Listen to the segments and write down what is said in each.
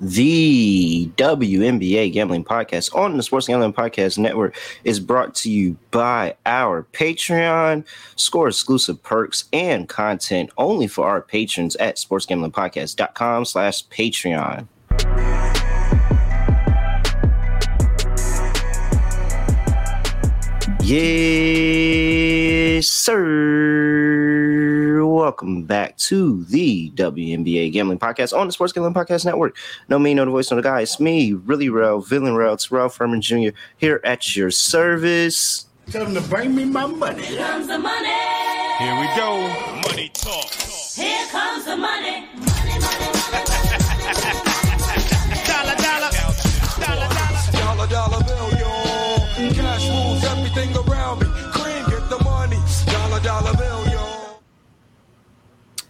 The WNBA Gambling Podcast on the Sports Gambling Podcast Network is brought to you by our Patreon. Score exclusive perks and content only for our patrons at sportsgamblingpodcast.com slash Patreon. Yes, sir. Welcome back to the WNBA Gambling Podcast on the Sports Gambling Podcast Network. No me, no the voice, no the guy. It's me, really real, villain real, Terrell Furman Jr. here at your service. Tell them to bring me my money. Here comes the money. Here we go. Money talk. Here comes the money.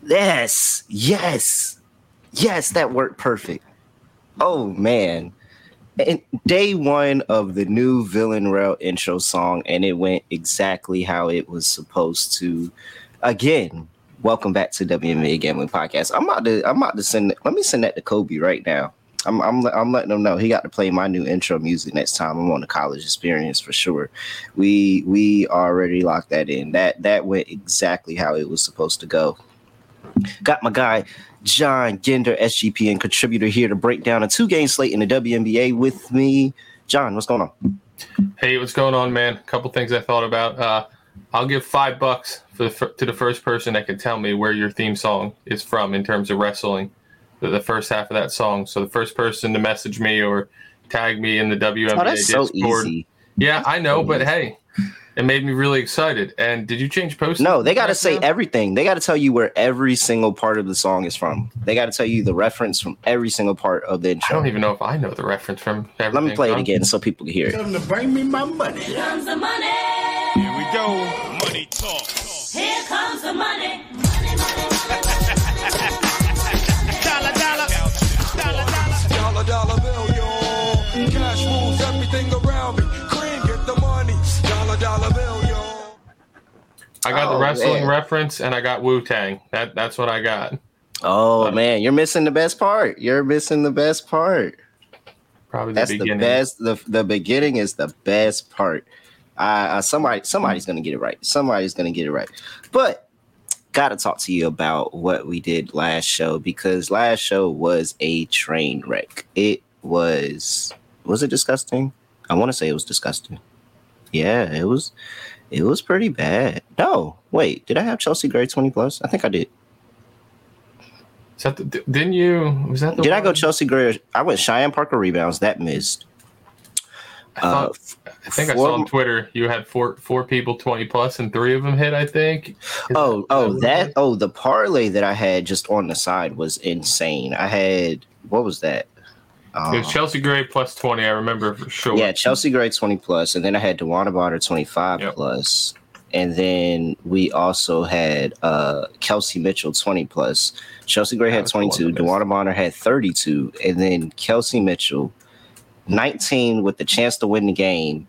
Yes, yes, yes, that worked perfect. Oh man. And day one of the new Villain Rail intro song, and it went exactly how it was supposed to. Again, welcome back to WNBA Gambling Podcast. I'm about to I'm about to send let me send that to Kobe right now. I'm I'm I'm letting him know he got to play my new intro music next time I'm on the college experience for sure. We we already locked that in. That that went exactly how it was supposed to go. Got my guy John Ginder, and contributor here to break down a two game slate in the WNBA with me. John, what's going on? Hey, what's going on, man? A couple things I thought about. Uh, I'll give five bucks for the, to the first person that can tell me where your theme song is from in terms of wrestling, the, the first half of that song. So the first person to message me or tag me in the WNBA Oh, that's so Discord. easy. Yeah, I know, but hey, it made me really excited. And did you change post? No, they got to say everything. They got to tell you where every single part of the song is from. They got to tell you the reference from every single part of the intro. I don't even know if I know the reference from. Let me play it again so people can hear Tell it. them to bring me my money. Here comes the money. Here we go. Money talk. Here comes the money. Money, I got Oh, the wrestling man. reference and I got Wu Tang. That that's what I got. Oh man, you're missing the best part. You're missing the best part. Probably the That's the beginning. best. The the beginning is the best part. Uh, uh, somebody somebody's gonna get it right. Somebody's gonna get it right. But gotta talk to you about what we did last show because last show was a train wreck. It was was it disgusting? I want to say it was disgusting. Yeah, it was. It was pretty bad. No, wait, did I have Chelsea Gray twenty plus? I think I did. Is that the, didn't you? Was that the? Did I go? Chelsea Gray? I went Cheyenne Parker rebounds. That missed. I, thought, Uh, I think I saw on Twitter you had four four people twenty plus and three of them hit. I think. Is Oh, is oh, that, oh, the parlay that I had just on the side was insane. I had, what was that? It was Um, Chelsea Gray plus twenty. I remember for sure. yeah, Chelsea Gray 20 plus, and then I had DeWanna Bonner 25 Yep. plus. And then we also had uh Kelsey Mitchell 20 plus. Chelsea Gray had was the one 22, that missed. DeWanna Bonner had 32, and then Kelsey Mitchell 19 with the chance to win the game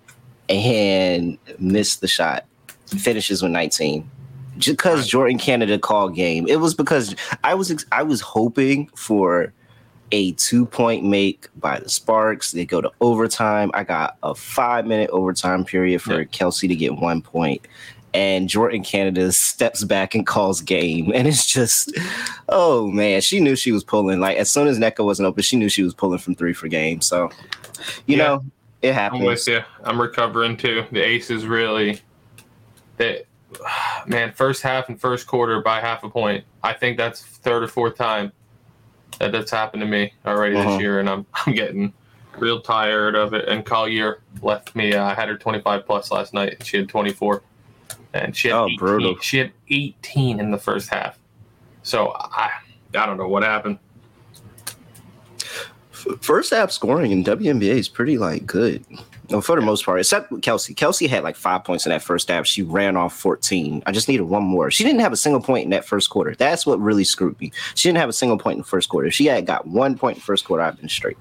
and missed the shot. Finishes with 19. Just because Jordin Canada called game. It was because I was ex- I was hoping for a two point make by the Sparks. They go to overtime. I got a five minute overtime period for. Kelsey to get one point. And Jordin Canada steps back and calls game. And it's just, oh man, she knew she was pulling. Like as soon as Nneka wasn't open, she knew she was pulling from three for game. So, you Yeah. know, it I'm happens. with you. I'm recovering too. The Aces really, they, man, first half and first quarter by half a point. I think that's third or fourth time that that's happened to me already Uh-huh. this year, and I'm I'm getting real tired of it. And Collier left me. Uh, I had her 25 plus last night. and She had 24, and she had Oh, 18. brutal. She had 18 in the first half. So I I don't know what happened. First half scoring in WNBA is pretty like good. Well, for the most part, except Kelsey. Kelsey had like five points in that first half. She ran off 14. I just needed one more. She didn't have a single point in that first quarter. That's what really screwed me. She didn't have a single point in the first quarter. If she had got one point in the first quarter, I've been straight.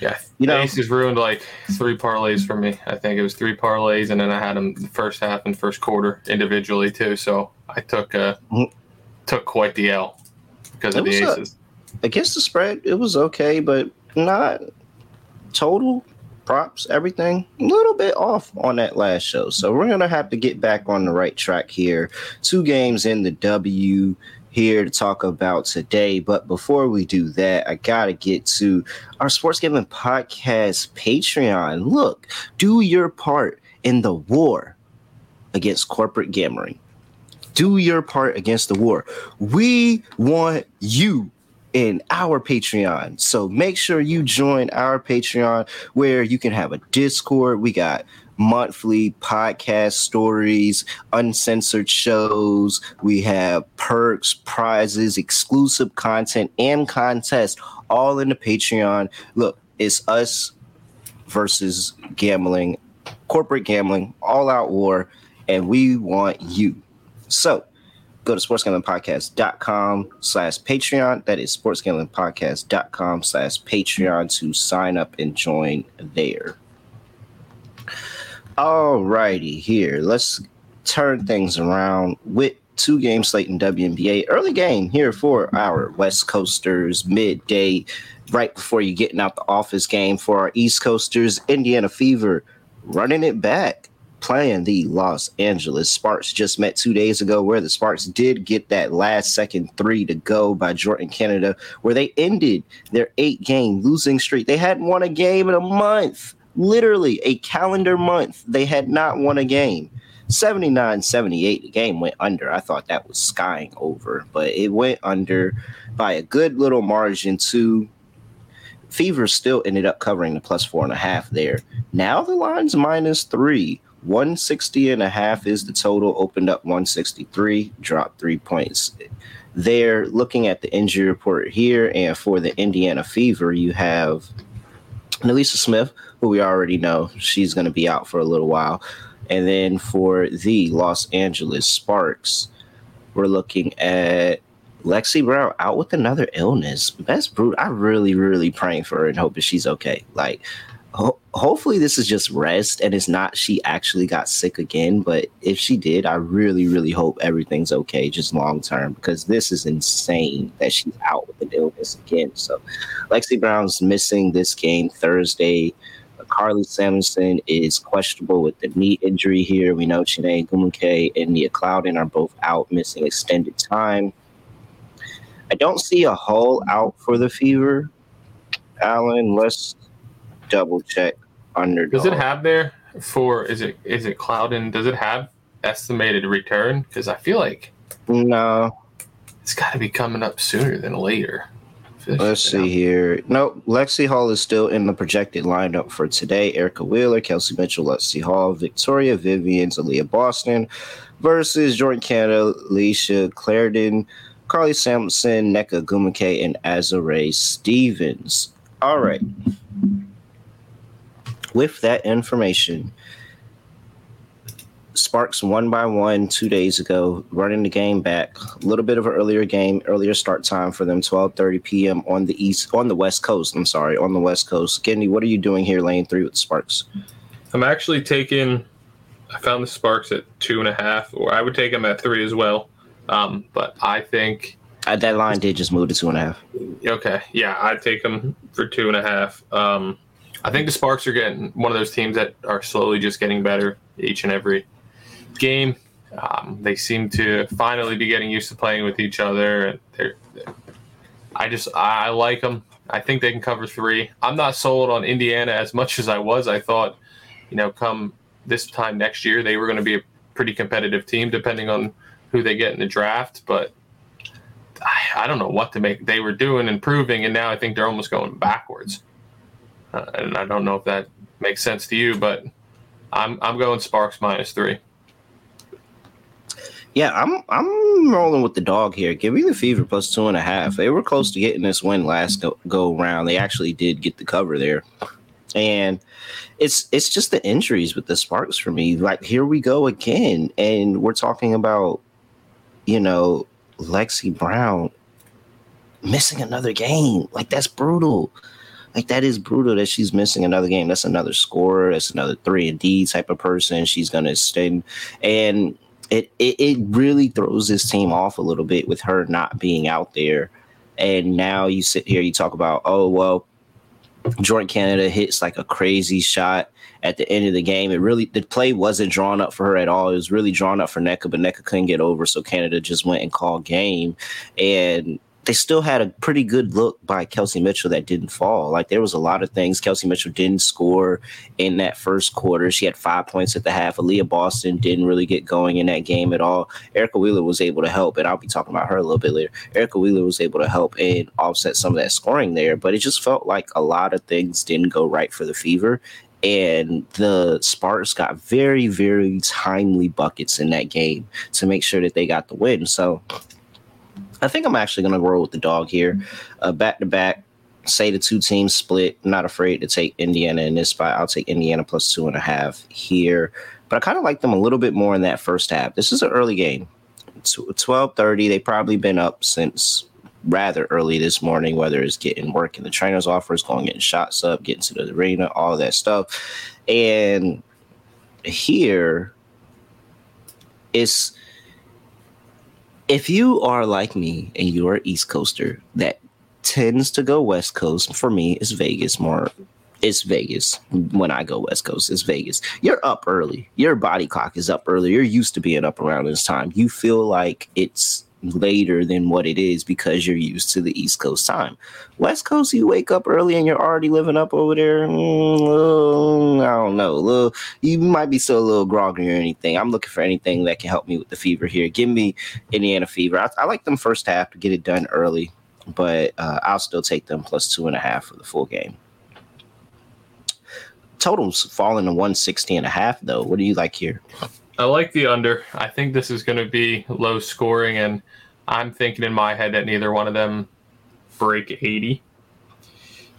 Yeah, You know- Aces ruined like three parlays for me. I think it was three parlays, and then I had them the first half and first quarter individually too. So I took uh, Mhm. took quite the L because of the was a- Aces. Against the spread, it was okay, but not total props, everything a little bit off on that last show. So we're gonna have to get back on the right track here. Two games in the W here to talk about today. But before we do that, I gotta get to our sports gambling podcast Patreon. Look, do your part in the war against corporate gambling. Do your part against the war. We want you in our Patreon. So make sure you join our Patreon where you can have a Discord. We got monthly podcast stories, uncensored shows. We have perks, prizes, exclusive content, and contests all in the Patreon. Look, it's us versus gambling, corporate gambling, all out war, and we want you. So go to sportsgamblingpodcast.com slash Patreon. That is sportsgamblingpodcast.com slash Patreon to sign up and join there. All righty, here. Let's turn things around with two game slate in WNBA. Early game here for our West Coasters, midday, right before you getting out the office game for our East Coasters, Indiana Fever running it back, playing the Los Angeles Sparks. Just met two days ago where the Sparks did get that last second three to go by Jordin Canada, where they ended their eight game losing streak. They hadn't won a game in a month, literally a calendar month. They had not won a game. 79 78, the game went under. I thought that was skying over, but it went under by a good little margin, too. Fever still ended up covering the plus four and a half there. Now the line's minus three. 160 and a half is the total. Opened up 163, dropped three points. There, looking at the injury report here, and for the Indiana Fever, you have NaLyssa Smith, who we already know she's going to be out for a little while. And then for the Los Angeles Sparks, we're looking at Lexie Brown out with another illness. That's brutal. I'm really, really praying for her and hoping she's okay. Like, ho- hopefully, this is just rest and it's not she actually got sick again. But if she did, I really, really hope everything's okay just long term because this is insane that she's out with an illness again. So, Lexie Brown's missing this game Thursday. Uh, Karlie Samuelson is questionable with the knee injury here. We know Chiney Ogwumike and Nia Clouden are both out, missing extended time. I don't see a hole out for the Fever. Alan, let's double check underdog. Does it have there for is it is it Clouden? Does it have estimated return? Because I feel like No. it's got to be coming up sooner than later. Let's see here. Nope. Lexie Hull is still in the projected lineup for today. Erica Wheeler, Kelsey Mitchell, Lexie Hull, Victoria Vivian, Aliyah Boston versus Jordan Canada, Layshia Clarendon, Carly Sampson, Nneka Ogwumike, and Azurá Stevens. All right. With that information, Sparks one by one two days ago, running the game back. A little bit of an earlier game, earlier start time for them, 12:30 p.m. on the east, on the west coast. I'm sorry, on the west coast. Kenny, what are you doing here, lane three with Sparks? I'm actually taking. I found the Sparks at two and a half, or I would take them at three as well. Um, but I think Uh, that line did just move to two and a half. Okay, yeah, I'd take them for two and a half. Um, I think the Sparks are getting one of those teams that are slowly just getting better each and every game. Um, they seem to finally be getting used to playing with each other. They're, they're, I just I like them. I think they can cover three. I'm not sold on Indiana as much as I was. I thought, you know, come this time next year, they were going to be a pretty competitive team, depending on who they get in the draft. But I, I don't know what to make. They were doing improving, and now I think they're almost going backwards. Uh, and I don't know if that makes sense to you, but I'm I'm going Sparks minus three. Yeah, I'm I'm rolling with the dog here. Give me the Fever plus two and a half. They were close to getting this win last go, go round. They actually did get the cover there, and it's it's just the injuries with the Sparks for me. Like here we go again, and we're talking about you know Lexie Brown missing another game. Like that's brutal. Like that is brutal that she's missing another game. That's another scorer. That's another three and D type of person. She's gonna extend and it, it it really throws this team off a little bit with her not being out there. And now you sit here, you talk about, oh well, Jordin Canada hits like a crazy shot at the end of the game. It really the play wasn't drawn up for her at all. It was really drawn up for Nneka, but Nneka couldn't get over, so Canada just went and called game. And they still had a pretty good look by Kelsey Mitchell that didn't fall. Like there was a lot of things. Kelsey Mitchell didn't score in that first quarter. She had five points at the half. Aliyah Boston didn't really get going in that game at all. Erica Wheeler was able to help, and I'll be talking about her a little bit later. Erica Wheeler was able to help and offset some of that scoring there, but it just felt like a lot of things didn't go right for the Fever. And the Sparks got very, very timely buckets in that game to make sure that they got the win. So I think I'm actually going to roll with the dog here. Uh, back to back, say the two teams split. Not afraid to take Indiana in this spot. I'll take Indiana plus two and a half here. But I kind of like them a little bit more in that first half. This is an early game. Twelve thirty. They've probably been up since rather early this morning, whether it's getting work in the trainer's office, going getting shots up, getting to the arena, all that stuff. And here, it's if you are like me and you're an East Coaster that tends to go West Coast, for me, it's Vegas more. It's Vegas when I go West Coast. It's Vegas. You're up early. Your body clock is up early. You're used to being up around this time. You feel like it's later than what it is because you're used to the East Coast time. West Coast, you wake up early and you're already living up over there. Mm, little- I don't know. Little, you might be still a little groggy or anything. I'm looking for anything that can help me with the fever here. Give me Indiana Fever. I, I like them first half to get it done early, but uh, I'll still take them plus two and a half for the full game. Totals falling to 160 and a half, though. What do you like here? I like the under. I think this is going to be low scoring, and I'm thinking in my head that neither one of them break 80.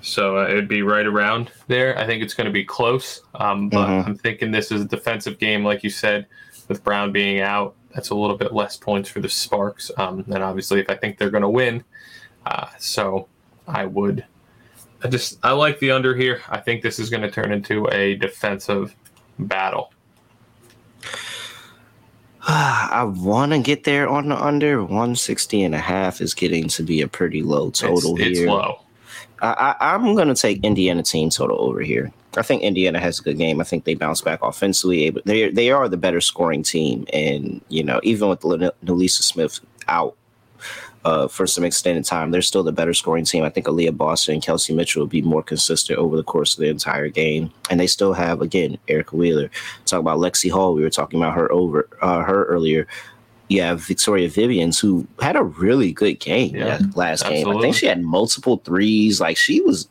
So uh, it would be right around there. I think it's going to be close, um, but Mhm. I'm thinking this is a defensive game, like you said, with Brown being out. That's a little bit less points for the Sparks. Um, and obviously, if I think they're going to win, uh, so I would. I just I like the under here. I think this is going to turn into a defensive battle. I want to get there on the under 160 and a half is getting to be a pretty low total it's, it's here. low. I, I, I'm going to take Indiana team total over here. I think Indiana has a good game. I think they bounce back offensively. They they are the better scoring team, and you know even with NaLyssa Smith out uh, for some extended time, they're still the better scoring team. I think Aliyah Boston and Kelsey Mitchell will be more consistent over the course of the entire game, and they still have again Erica Wheeler. Talk about Lexie Hull. We were talking about her over uh, her earlier. You have Victoria Vivians, who had a really good game Yeah, last game. I think she had multiple threes. Like she was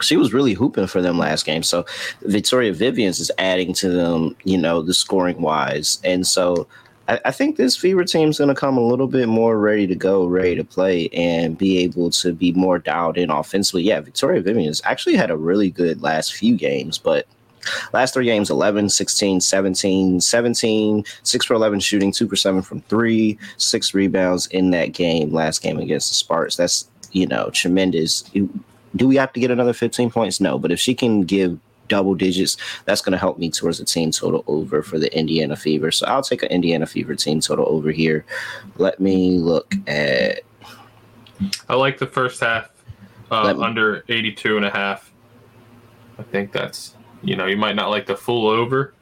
she was really hooping for them last game. So Victoria Vivians is adding to them, you know, the scoring wise. And so I, I think this Fever team's going to come a little bit more ready to go, ready to play, and be able to be more dialed in offensively. Yeah, Victoria Vivians actually had a really good last few games, but last three games 11, 16, 17, 17, 6 for 11 shooting, 2 for 7 from three, six rebounds in that game, last game against the Sparks. That's, you know, tremendous. Do we have to get another 15 points? No, but if she can give double digits, that's going to help me towards the team total over for the Indiana Fever. So I'll take an Indiana Fever team total over here. Let me look at I like the first half uh, me- under 82 and a half. I think that's, you know, you might not like the full over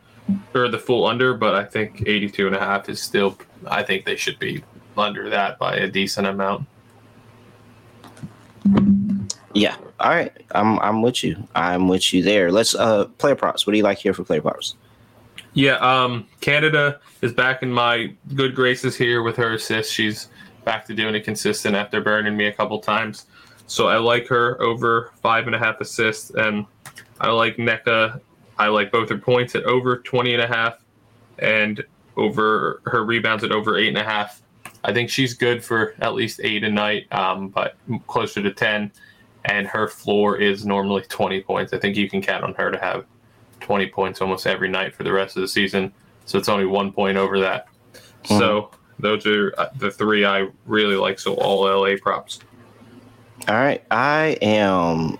or the full under, but I think 82 and a half is still, I think they should be under that by a decent amount. Yeah. All right, I'm I'm with you. I'm with you there. Let's uh player props. What do you like here for player props? Yeah, um, Canada is back in my good graces here with her assist. She's back to doing it consistent after burning me a couple times. So I like her over five and a half assists, and I like Nneka. I like both her points at over 20 and a half and over her rebounds at over eight and a half. I think she's good for at least eight a night, um, but closer to 10. And her floor is normally 20 points. I think you can count on her to have 20 points almost every night for the rest of the season. So it's only one point over that. So those are uh, the three I really like. So all LA props. All right, I am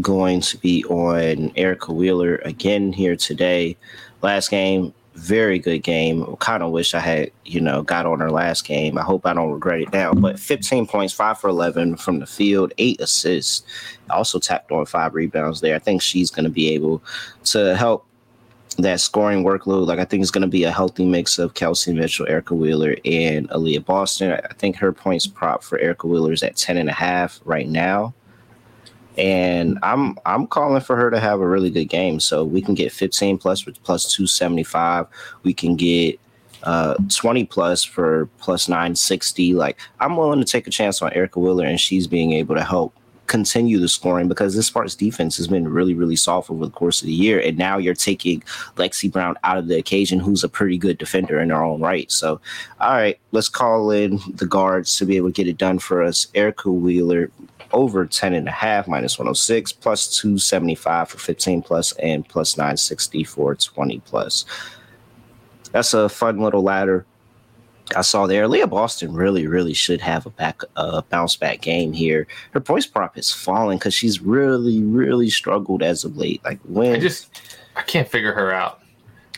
going to be on Erica Wheeler again here today. Last game, very good game. Kind of wish I had, you know, got on her last game. I hope I don't regret it now. But 15 points, five for 11 from the field, eight assists. Also tapped on five rebounds there. I think she's going to be able to help that scoring workload. Like I think it's going to be a healthy mix of Kelsey Mitchell, Erica Wheeler, and Aliyah Boston. I think her points prop for Erica Wheeler is at 10 and a half right now. And I'm I'm calling for her to have a really good game. So we can get 15 plus plus 275. We can get uh 20 plus for plus 960. Like I'm willing to take a chance on Erica Wheeler and she's being able to help continue the scoring because this Sparks defense has been really, really soft over the course of the year. And now you're taking Lexie Brown out of the occasion, who's a pretty good defender in her own right. So, all right, let's call in the guards to be able to get it done for us. Erica Wheeler over 10 and a half, minus 106, plus 275 for 15 plus, and plus 960 for 20 plus. That's a fun little ladder. I saw there. Leah Boston really, really should have a back, uh, bounce back game here. Her points prop is falling because she's really, really struggled as of late. Like when I just I can't figure her out.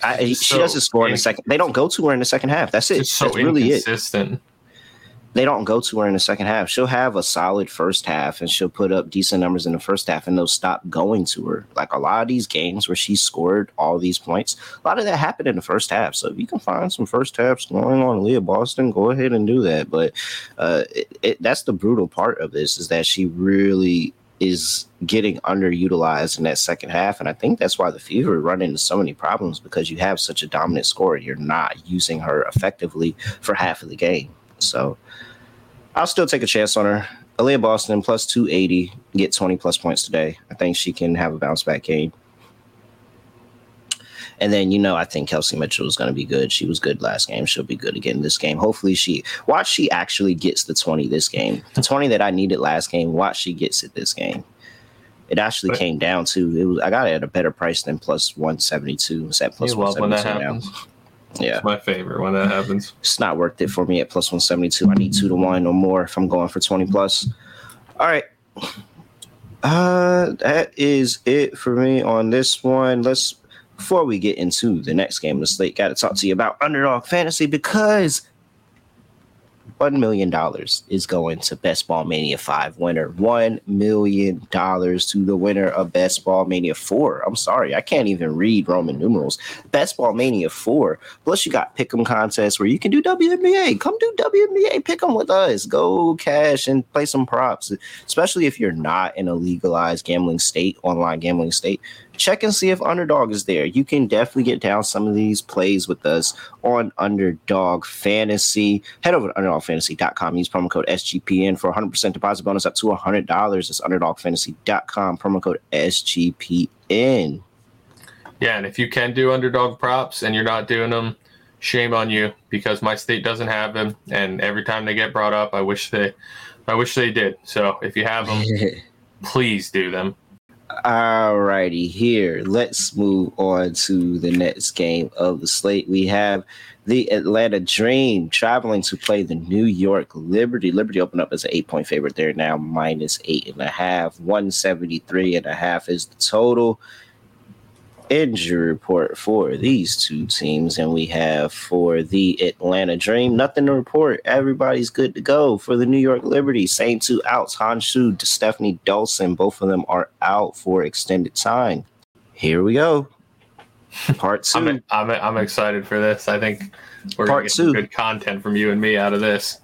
I, she so doesn't score in the second. They don't go to her in the second half. That's it. So That's really it. They don't go to her in the second half. She'll have a solid first half and she'll put up decent numbers in the first half and they'll stop going to her. Like a lot of these games where she scored all these points, a lot of that happened in the first half. So if you can find some first half scoring on Leah Boston, go ahead and do that. But uh, it, it, that's the brutal part of this is that she really is getting underutilized in that second half. And I think that's why the Fever run into so many problems because you have such a dominant scorer. You're not using her effectively for half of the game. So I'll still take a chance on her. Aliyah Boston plus 280, get 20 plus points today. I think she can have a bounce back game. And then, you know, I think Kelsey Mitchell is going to be good. She was good last game. She'll be good again this game. Hopefully, she watch she actually gets the 20 this game. The 20 that I needed last game, watch she gets it this game. It actually But- came down to it was I got it at a better price than plus 172. It's at plus You love when that 172 now. happens. Yeah. It's my favorite when that happens. it's not worth it for me at plus 172. I need two to one or more if I'm going for 20 plus. All right. Uh that is it for me on this one. Let's before we get into the next game of the slate, gotta talk to you about underdog fantasy because one million dollars is going to Best Ball Mania 5 winner. One million dollars to the winner of Best Ball Mania 4. I'm sorry, I can't even read Roman numerals. Best Ball Mania 4. Plus, you got pick'em contests where you can do WNBA. Come do WNBA pick'em with us. Go cash and play some props. Especially if you're not in a legalized gambling state, online gambling state. Check and see if Underdog is there. You can definitely get down some of these plays with us on Underdog Fantasy. Head over to underdogfantasy.com. Use promo code SGPN for 100% deposit bonus up to $100. It's underdogfantasy.com. Promo code SGPN. Yeah, and if you can do underdog props and you're not doing them, shame on you because my state doesn't have them, and every time they get brought up, I wish they, I wish they did. So if you have them, please do them. Alrighty, here. Let's move on to the next game of the slate. We have the Atlanta Dream traveling to play the New York Liberty. Liberty opened up as an eight point favorite. They're now minus eight and a half. 173 and a half is the total injury report for these two teams. And we have for the Atlanta Dream, nothing to report. Everybody's good to go. For the New York Liberty, same two outs, Hanshu, Stefanie Dolson, both of them are out for extended time. Here we go. Part 2 I'm, I'm, I'm excited for this. I think we're Part gonna get two. good content from you and me out of this.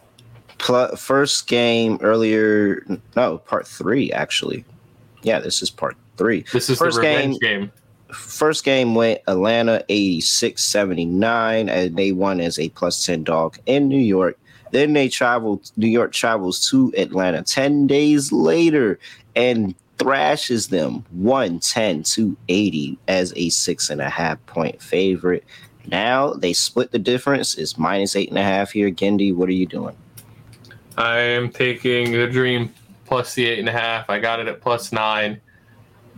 Pl- first game earlier. No, part three actually. Yeah, this is part three. This is First the revenge game- game. First game went Atlanta 86 79, and they won as a plus 10 dog in New York. Then they traveled, New York travels to Atlanta 10 days later and thrashes them 110 to 80 as a six and a half point favorite. Now they split the difference. It's minus eight and a half here. Gendy, what are you doing? I am taking the Dream plus the eight and a half. I got it at plus nine.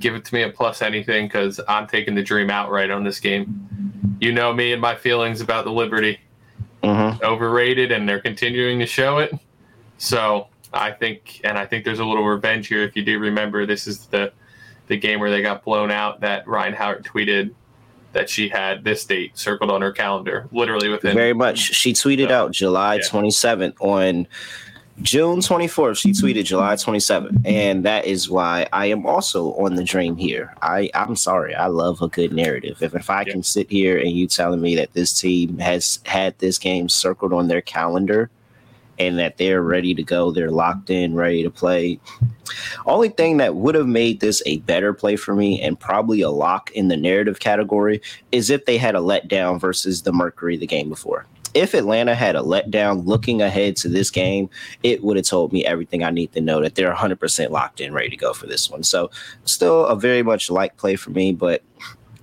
Give it to me at plus anything because I'm taking the Dream outright on this game. You know me and my feelings about the Liberty. Mm-hmm. Overrated, and they're continuing to show it. So I think, and I think there's a little revenge here. If you do remember, this is the the game where they got blown out. That Rhyne Howard tweeted that she had this date circled on her calendar, literally within. Very much. She tweeted Yeah. out July Yeah. 27th on June 24th. She tweeted July 27th, and that is why I am also on the dream here. I I'm sorry. I love a good narrative. If if I Yeah. can sit here and you telling me that this team has had this game circled on their calendar. And that they're ready to go, they're locked in, ready to play. Only thing that would have made this a better play for me and probably a lock in the narrative category is if they had a letdown versus the Mercury the game before. If Atlanta had a letdown looking ahead to this game, it would have told me everything I need to know that they're 100% locked in, ready to go for this one. So, still a very much like play for me, but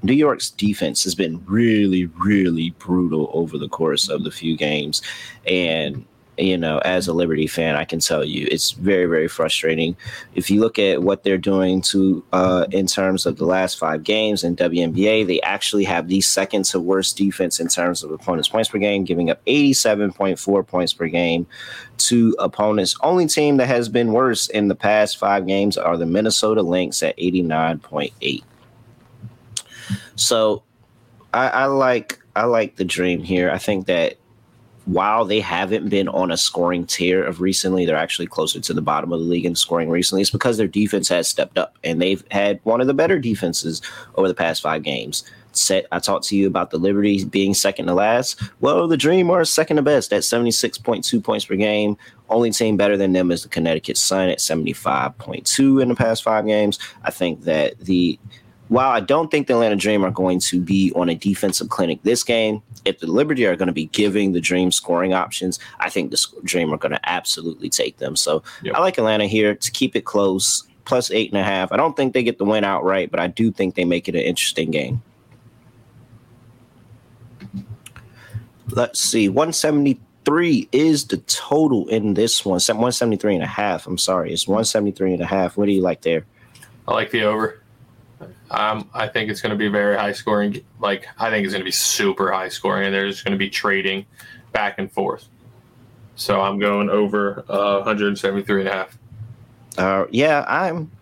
New York's defense has been really, really brutal over the course of the few games. And you know, as a Liberty fan, I can tell you it's very, very frustrating. If you look at what they're doing to uh, in terms of the last five games in WNBA, they actually have the second to worst defense in terms of opponents' points per game, giving up 87.4 points per game to opponents. Only team that has been worse in the past five games are the Minnesota Lynx at 89.8. So I, I like I like the dream here. I think that while they haven't been on a scoring tier of recently, they're actually closer to the bottom of the league in scoring recently. It's because their defense has stepped up and they've had one of the better defenses over the past five games. Set, I talked to you about the Liberty being second to last. Well, the Dream are second to best at 76.2 points per game. Only team better than them is the Connecticut Sun at 75.2 in the past five games. I think that the while I don't think the Atlanta Dream are going to be on a defensive clinic this game, if the Liberty are going to be giving the Dream scoring options, I think the Dream are going to absolutely take them. So Yep. I like Atlanta here to keep it close, plus eight and a half. I don't think they get the win outright, but I do think they make it an interesting game. Let's see, 173 is the total in this one. Se- 173 and a half. I'm sorry, it's 173 and a half. What do you like there? I like the over. Um, I think it's going to be very high scoring. Like I think it's going to be super high scoring, and there's going to be trading back and forth. So I'm going over uh, 173 and a half. Uh, yeah, I'm.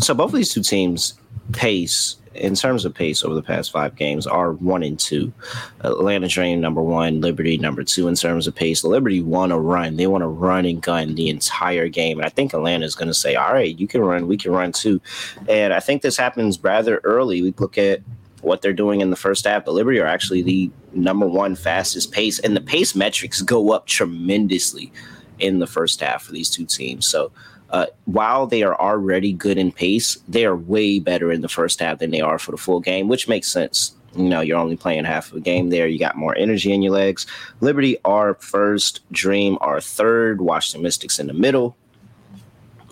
So both of these two teams pace in terms of pace over the past five games are one and two. Atlanta Dream number one, Liberty number two in terms of pace. Liberty want to run; they want to run and gun the entire game, and I think Atlanta is going to say, "All right, you can run, we can run too." And I think this happens rather early. We look at what they're doing in the first half. The Liberty are actually the number one fastest pace, and the pace metrics go up tremendously in the first half for these two teams. So uh, while they are already good in pace, they are way better in the first half than they are for the full game, which makes sense. You know, you're only playing half of a game there. You got more energy in your legs. Liberty are first, Dream are third, Washington Mystics in the middle.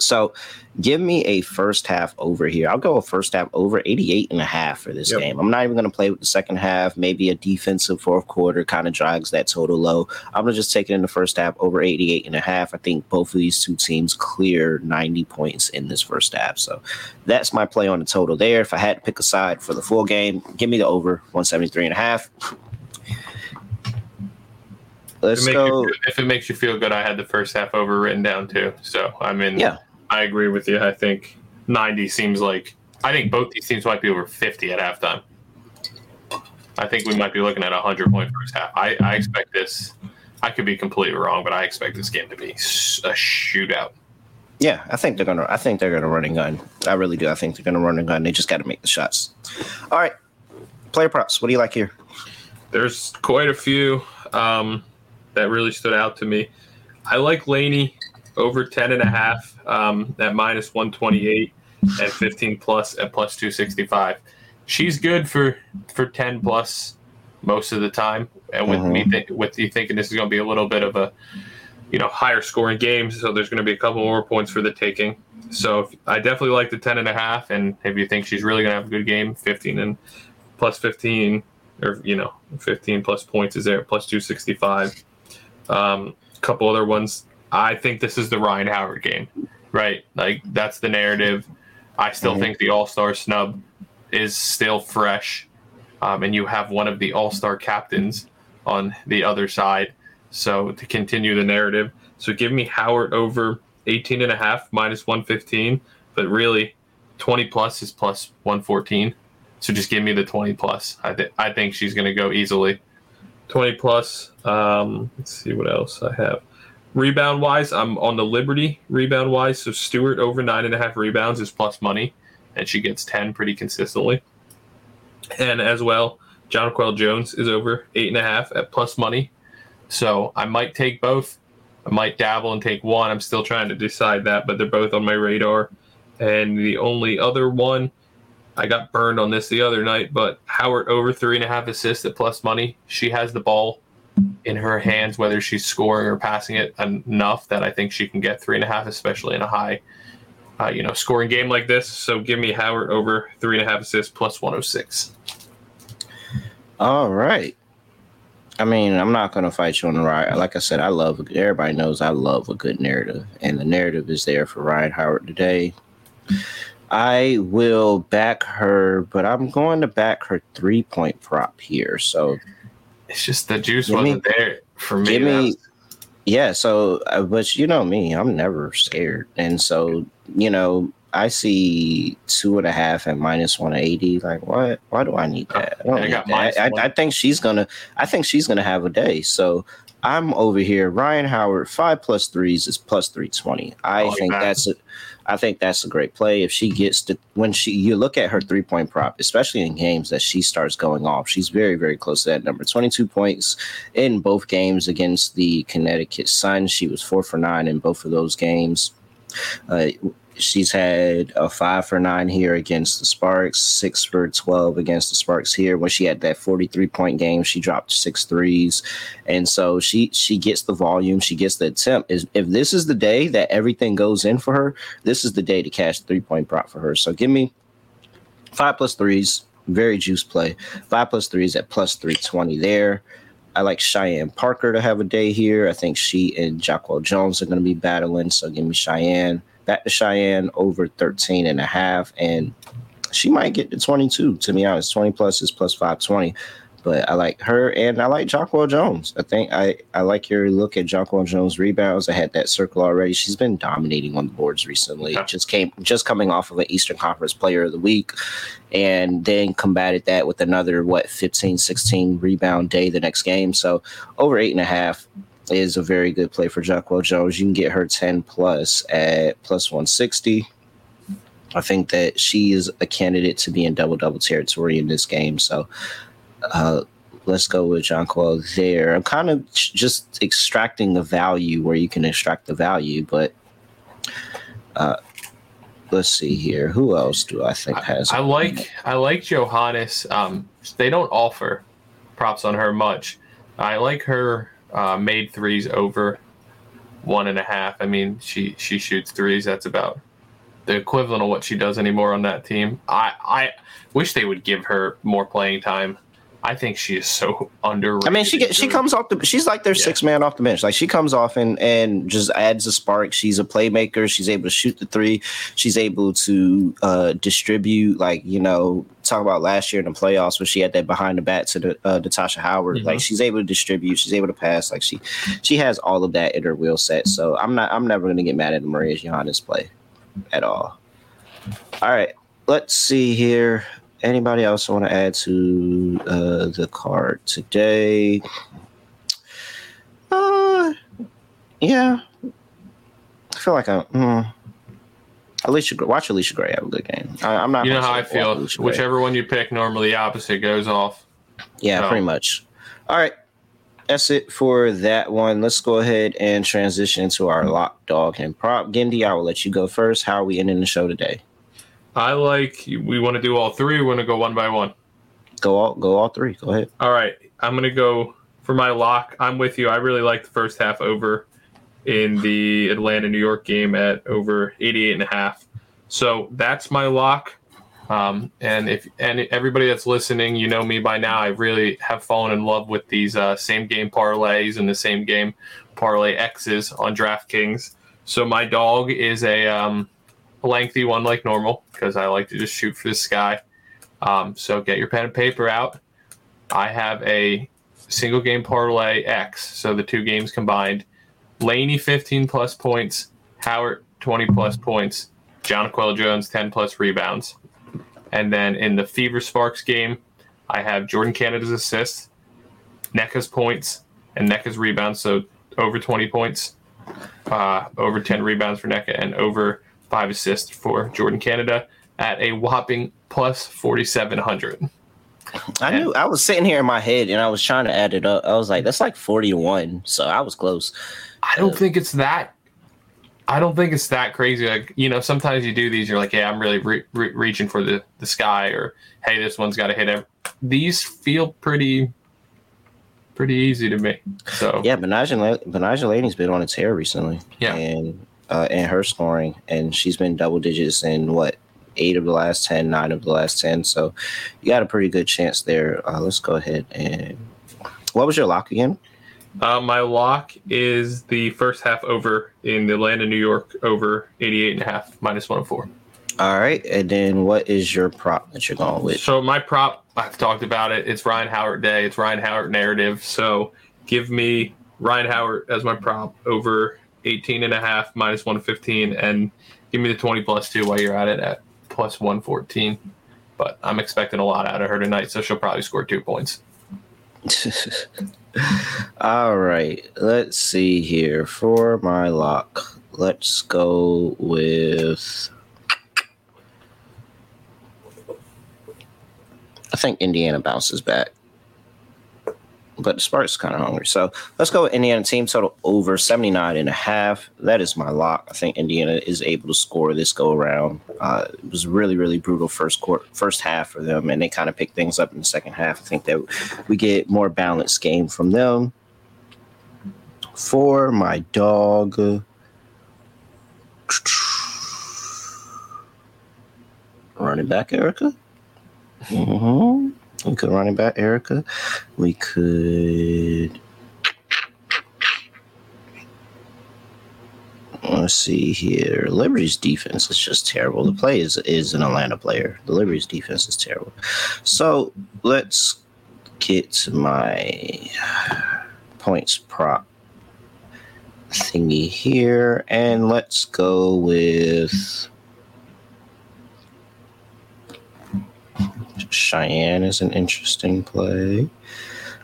So give me a first half over here. I'll go a first half over 88 and a half for this Yep. game. I'm not even going to play with the second half. Maybe a defensive fourth quarter kind of drags that total low. I'm going to just take it in the first half over 88 and a half. I think both of these two teams clear 90 points in this first half. So that's my play on the total there. If I had to pick a side for the full game, give me the over 173 and a half. Let's If it, you go. feel- if it makes you feel good, I had the first half over written down too. So I'm in. Yeah. I agree with you. I think 90 seems like. I think both these teams might be over 50 at halftime. I think we might be looking at a 100 point first half. I, I expect this. I could be completely wrong, but I expect this game to be a shootout. Yeah, I think they're gonna. I think they're gonna run and gun. I really do. I think they're gonna run and gun. They just got to make the shots. All right, player props. What do you like here? There's quite a few um, that really stood out to me. I like Laney over 10 and a half um, at minus 128 and 15 plus at plus 265. She's good for for 10 plus most of the time. And with me Mhm. th- with you thinking this is going to be a little bit of a you know higher scoring game, so there's going to be a couple more points for the taking. So if, I definitely like the 10 and a half. And if you think she's really going to have a good game, 15 and plus 15 or you know 15 plus points is there plus 265 um a couple other ones i think this is the rhyne howard game right like that's the narrative i still Mhm. think the all-star snub is still fresh um, and you have one of the all-star captains on the other side so to continue the narrative so give me howard over 18 and a half minus 115 but really 20 plus is plus 114. So just give me the 20 plus. I, th- I think she's going to go easily. 20 plus. Um, let's see what else I have. Rebound wise, I'm on the Liberty rebound wise. So Stewart over nine and a half rebounds is plus money, and she gets 10 pretty consistently. And as well, John Jonquel Jones is over eight and a half at plus money. So I might take both. I might dabble and take one. I'm still trying to decide that, but they're both on my radar. And the only other one, I got burned on this the other night, but Howard over three and a half assists at plus money. She has the ball in her hands, whether she's scoring or passing it enough that I think she can get three and a half, especially in a high, uh, you know, scoring game like this. So give me Howard over three and a half assists plus 106. All right. I mean, I'm not gonna fight you on the ride. Like I said, I love. Everybody knows I love a good narrative, and the narrative is there for Rhyne Howard today. I will back her, but I'm going to back her three point prop here. So It's just the juice Give wasn't there for me. give me, yeah. So, uh, but you know me, I'm never scared, and so you know, I see two and a half and minus one eighty. Like, what? Why do I need that? I don't I need that. minus I. I think she's gonna. I think she's gonna have a day. So. I'm over here. Rhyne Howard, five plus threes is plus three twenty. I I like think that. that's a, I think that's a great play. If she gets to when she you look at her three point prop, especially in games that she starts going off, she's very very close to that number. Twenty two points in both games against the Connecticut Sun. She was four for nine in both of those games. Uh, she's had a five for nine here against the Sparks, six for 12 against the Sparks here. When she had that 43 point game, she dropped six threes. And so she she gets the volume, she gets the attempt. Is if this is the day that everything goes in for her, this is the day to cash three point prop for her. So give me five plus threes, very juice play. Five plus threes at plus 320 there. I like Cheyenne Parker to have a day here. I think she and Jonquel Jones are going to be battling. So give me Cheyenne. To Cheyenne over 13 and a half. And she might get to 22, to be honest. 20 plus is plus 520. But I like her and I like Jonquel Jones. I think I, I like your look at Jonquel Jones rebounds. I had that circle already. She's been dominating on the boards recently. Yeah. Just came just coming off of an Eastern Conference player of the week and then combated that with another what 15 16 rebound day the next game so over eight and a half is a very good play for Jonquel Jones. You can get her 10 plus at plus 160. I think that she is a candidate to be in double double territory in this game. So uh, let's go with Jonquel there. I'm kind of just extracting the value where you can extract the value, but uh, let's see here. Who else do I think has? I like I like Johannes. Um, they don't offer props on her much. I like her uh, made threes over one and a half. I mean, she she shoots threes. That's about the equivalent of what she does anymore on that team. I I wish they would give her more playing time. I think she is so underrated. I mean, she get, she comes off the. She's like their Yeah. six man off the bench. Like she comes off and and just adds a spark. She's a playmaker. She's able to shoot the three. She's able to uh, distribute. Like you know, talk about last year in the playoffs when she had that behind the back to the uh, Natasha Howard. Mhm. Like she's able to distribute. She's able to pass. Like she she has all of that in her wheel set. So I'm not. I'm never gonna get mad at Maria Johannes play at all. All right, let's see here. Anybody else want to add to uh, the card today? Uh, yeah. I feel like I. Mm, Alicia, Gray- watch Allisha Gray have a good game. I, I'm not. You know how I feel. Whichever one you pick, normally the opposite goes off. Yeah, So- pretty much. All right. That's it for that one. Let's go ahead and transition to our lock, dog, and prop. Gindy, I will let you go first. How are we ending the show today? I like. We want to do all three. We want to go one by one. Go all, go all three. Go ahead. All right, I'm gonna go for my lock. I'm with you. I really like the first half over in the Atlanta New York game at over 88 and a half. So that's my lock. Um, and if and everybody that's listening, you know me by now. I really have fallen in love with these uh, same game parlays and the same game parlay X's on DraftKings. So my dog is a um, lengthy one like normal because I like to just shoot for the sky. Um, so get your pen and paper out. I have a single game parlay X, so the two games combined. Laney 15 plus points, Howard 20 plus points, John Jonquel Jones 10 plus rebounds. And then in the Fever Sparks game, I have Jordan Canada's assists, Nneka's points, and Nneka's rebounds. So over 20 points, uh, over 10 rebounds for Nneka, and over five assists for Jordin Canada at a whopping plus 4,700. I knew I was sitting here in my head and I was trying to add it up. I was like, that's like 40 to 1. So I was close. I don't think it's that. I don't think it's that crazy. Like you know, sometimes you do these, you're like, yeah, I'm really re- re- reaching for the the sky, or hey, this one's got to hit him. These feel pretty, pretty easy to me. So Yeah, Betnijah Betnijah Laney's been on a tear recently. Yeah. And uh and her scoring. And she's been double digits in what eight of the last ten, nine of the last 10. So you got a pretty good chance there. Uh, let's go ahead and what was your lock again? uh, my lock is the first half over in the Atlanta, New York, over 88 and a half minus 104. All right. And then what is your prop that you're going with? So my prop, I've talked about it. It's Rhyne Howard Day. It's Rhyne Howard narrative. So give me Rhyne Howard as my prop over 18 and a half minus 115 and give me the 20 plus two while you're at it at plus 114. But I'm expecting a lot out of her tonight, so she'll probably score two points. All right, let's see here for my lock. Let's go with. I think Indiana bounces back, but the Sparks kind of hungry. So let's go with Indiana team total over 79 and a half. That is my lock. I think Indiana is able to score this go around. Uh, it was really, really brutal first quarter, first half for them, and they kind of picked things up in the second half. I think that we get more balanced game from them. For my dog, running back Erica. hmm We could running back Erica. We could. Let's see here. Liberty's defense is just terrible. The play is is an Atlanta player. The Liberty's defense is terrible. So let's get to my points prop thingy here, and let's go with Cheyenne is an interesting play.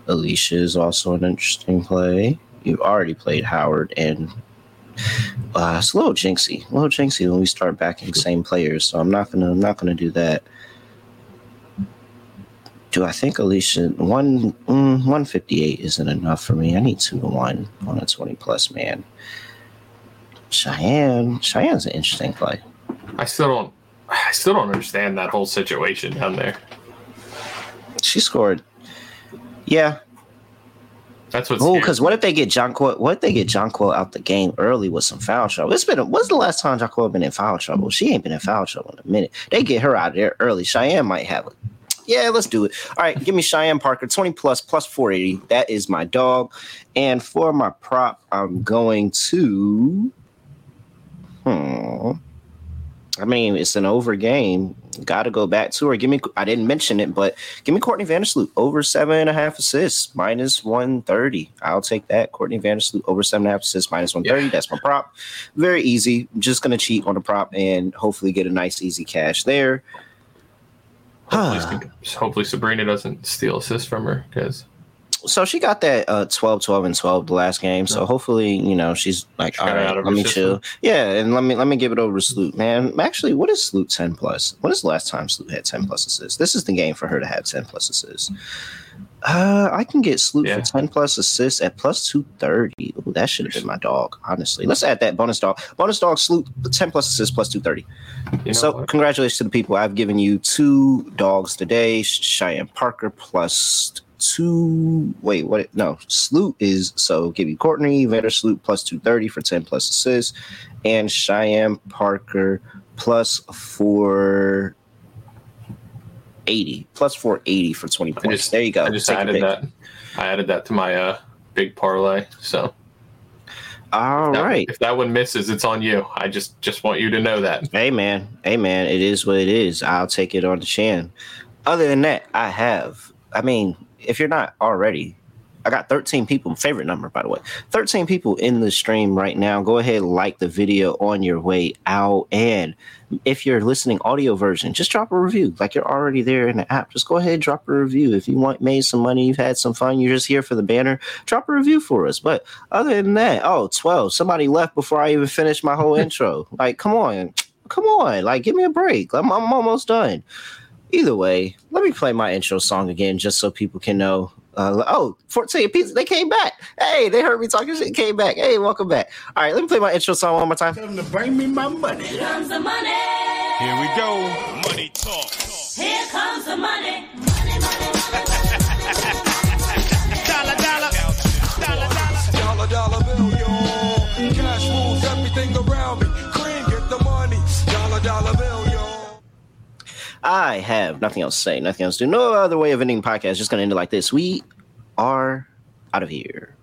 Allisha is also an interesting play. You've already played Howard, and uh, it's a little jinxy, a little jinxy when we start backing same players. So I'm not gonna, I'm not gonna do that. Do I think Allisha one mm, 158 isn't enough for me? I need two to one on a 20 plus man. Cheyenne, Cheyenne's an interesting play. I still don't. I still don't understand that whole situation down there. She scored. Yeah. That's what's Oh, because what if they get Jonquel? What if they get Jonquel out the game early with some foul trouble? It's been. When's the last time Jonquel been in foul trouble? She ain't been in foul trouble in a minute. They get her out of there early. Cheyenne might have it. Yeah, let's do it. All right, give me Cheyenne Parker, 20 plus plus 480. That is my dog. And for my prop, I'm going to. Hmm. I mean, it's an over game. Got to go back to her. Give me. I didn't mention it, but give me Courtney Vandersloot over seven and a half assists, minus one thirty. I'll take that. Courtney Vandersloot over seven and a half assists, minus one thirty. That's my prop. Very easy. I'm just gonna cheat on the prop and hopefully get a nice easy cash there. hopefully, hopefully Sabrina doesn't steal assists from her because so she got that uh 12 12 and 12 the last game so hopefully you know she's like She all right let me system. chill yeah and let me let me give it over to Sloot man actually what is Sloot 10 plus what is the last time Sloot had 10 plus assists this is the game for her to have 10 plus assists uh I can get Sloot Yeah. for 10 plus assists at plus 230 Ooh, that should have been my dog honestly let's add that bonus dog bonus dog Sloot 10 plus assists plus 230 you know so what? congratulations to the people. I've given you two dogs today. Cheyenne Parker plus two. Wait, what? No, Sloot is so give you Courtney Vander Sloot plus two thirty for ten plus assists, and Cheyenne Parker plus four eighty plus four eighty for twenty points. just- there you go. I just Take added that. I added that to my uh, big parlay. So All that- right. if that one misses, it's on you. I just just want you to know that. Hey man, hey man, it is what it is. I'll take it on the chin. Other than that, I have. I mean, if you're not already, I got 13 people, favorite number, by the way. 13 people in the stream right now. Go ahead, like the video on your way out. And if you're listening audio version, just drop a review. Like you're already there in the app. Just go ahead, drop a review. If you want made some money, you've had some fun, you're just here for the banner, drop a review for us. But other than that, oh, 12. Somebody left before I even finished my whole intro. Like, come on. Come on. Like, give me a break. I'm, I'm almost done. Either way, let me play my intro song again just so people can know uh, oh, 14 pieces. They came back. Hey, they heard me talking shit. Came back. Hey, welcome back. All right, let me play my intro song one more time. Tell them to bring me my money. Here comes the money. Here we go. Money talk. Here comes the money. Money, I have nothing else to say, nothing else to do. No other way of ending podcast. Just going to end it like this. We are out of here.